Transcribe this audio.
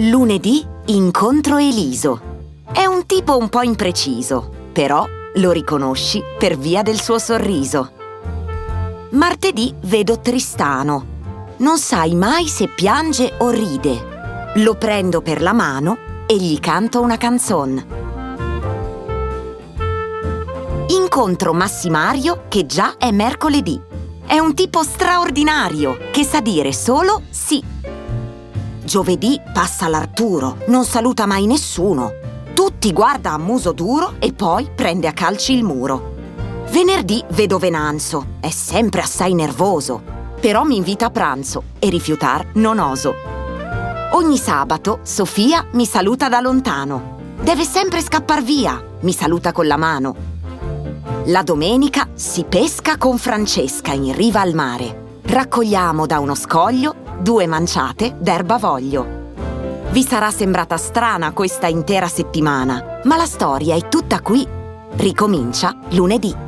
Lunedì incontro Eliso. È un tipo un po' impreciso, però lo riconosci per via del suo sorriso. Martedì vedo Tristano. Non sai mai se piange o ride. Lo prendo per la mano e gli canto una canzone. Incontro Massimario che già è mercoledì. È un tipo straordinario che sa dire solo sì. Giovedì passa l'Arturo, non saluta mai nessuno. Tutti guarda a muso duro e poi prende a calci il muro. Venerdì vedo Venanzo, è sempre assai nervoso, però mi invita a pranzo e rifiutar non oso. Ogni sabato Sofia mi saluta da lontano. Deve sempre scappar via, mi saluta con la mano. La domenica si pesca con Francesca in riva al mare. Raccogliamo da uno scoglio due manciate d'erba voglio. Vi sarà sembrata strana questa intera settimana, ma la storia è tutta qui. Ricomincia lunedì.